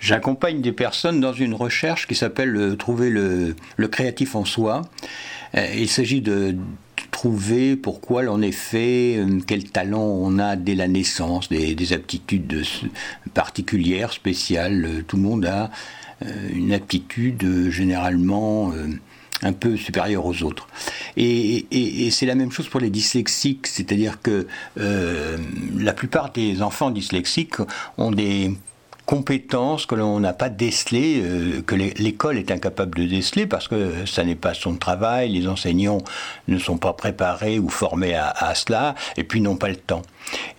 J'accompagne des personnes dans une recherche qui s'appelle Trouver le, créatif en soi. il s'agit de trouver pourquoi l'on est fait, quel talent on a dès la naissance, des, aptitudes particulières, spéciales. Tout le monde a une aptitude généralement un peu supérieur aux autres. Et, c'est la même chose pour les dyslexiques, c'est-à-dire que euh, la plupart des enfants dyslexiques ont des compétences que l'on n'a pas décelées, euh, que l'école est incapable de déceler parce que ça n'est pas son travail, les enseignants ne sont pas préparés ou formés à, cela, et puis n'ont pas le temps.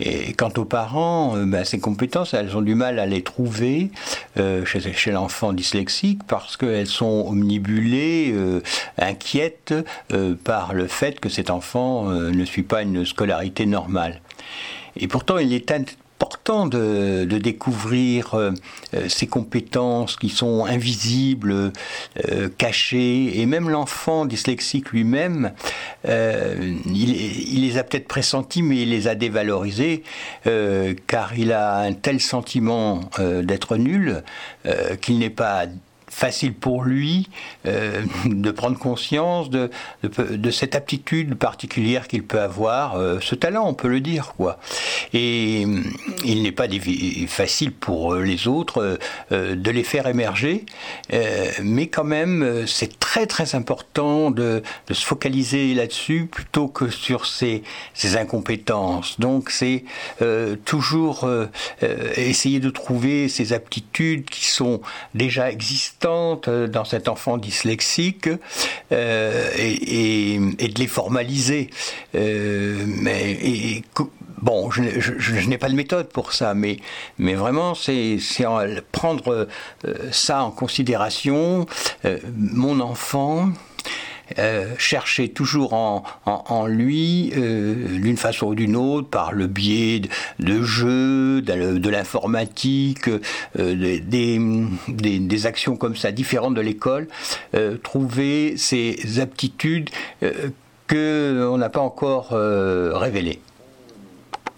Et quant aux parents, euh, ben, ces compétences, elles ont du mal à les trouver euh, chez, l'enfant dyslexique parce qu'elles sont omnibulées, inquiètes par le fait que cet enfant ne suit pas une scolarité normale. Et pourtant, il est important de, découvrir euh, euh, ces compétences qui sont invisibles, euh, cachées, et même l'enfant dyslexique lui-même, il, les a peut-être pressentis, mais il les a dévalorisés, car il a un tel sentiment d'être nul qu'il n'est pas facile pour lui euh, de prendre conscience de, de, cette aptitude particulière qu'il peut avoir, euh, ce talent, on peut le dire, quoi. Et euh, il n'est pas facile pour les autres de les faire émerger, mais quand même, c'est très très important de, de se focaliser là-dessus plutôt que sur ses, ses incompétences. Donc c'est toujours essayer de trouver ces aptitudes qui sont déjà existantes euh, dans cet enfant dyslexique euh, et, de les formaliser. Euh, mais bon, je, n'ai pas de méthode pour ça, mais, mais vraiment, c'est prendre ça en considération. mon enfant, euh, chercher toujours en, lui, euh, d'une façon ou d'une autre, par le biais de, jeux, de, l'informatique, euh, des, actions comme ça différentes de l'école, trouver ces aptitudes qu'on n'a pas encore révélées.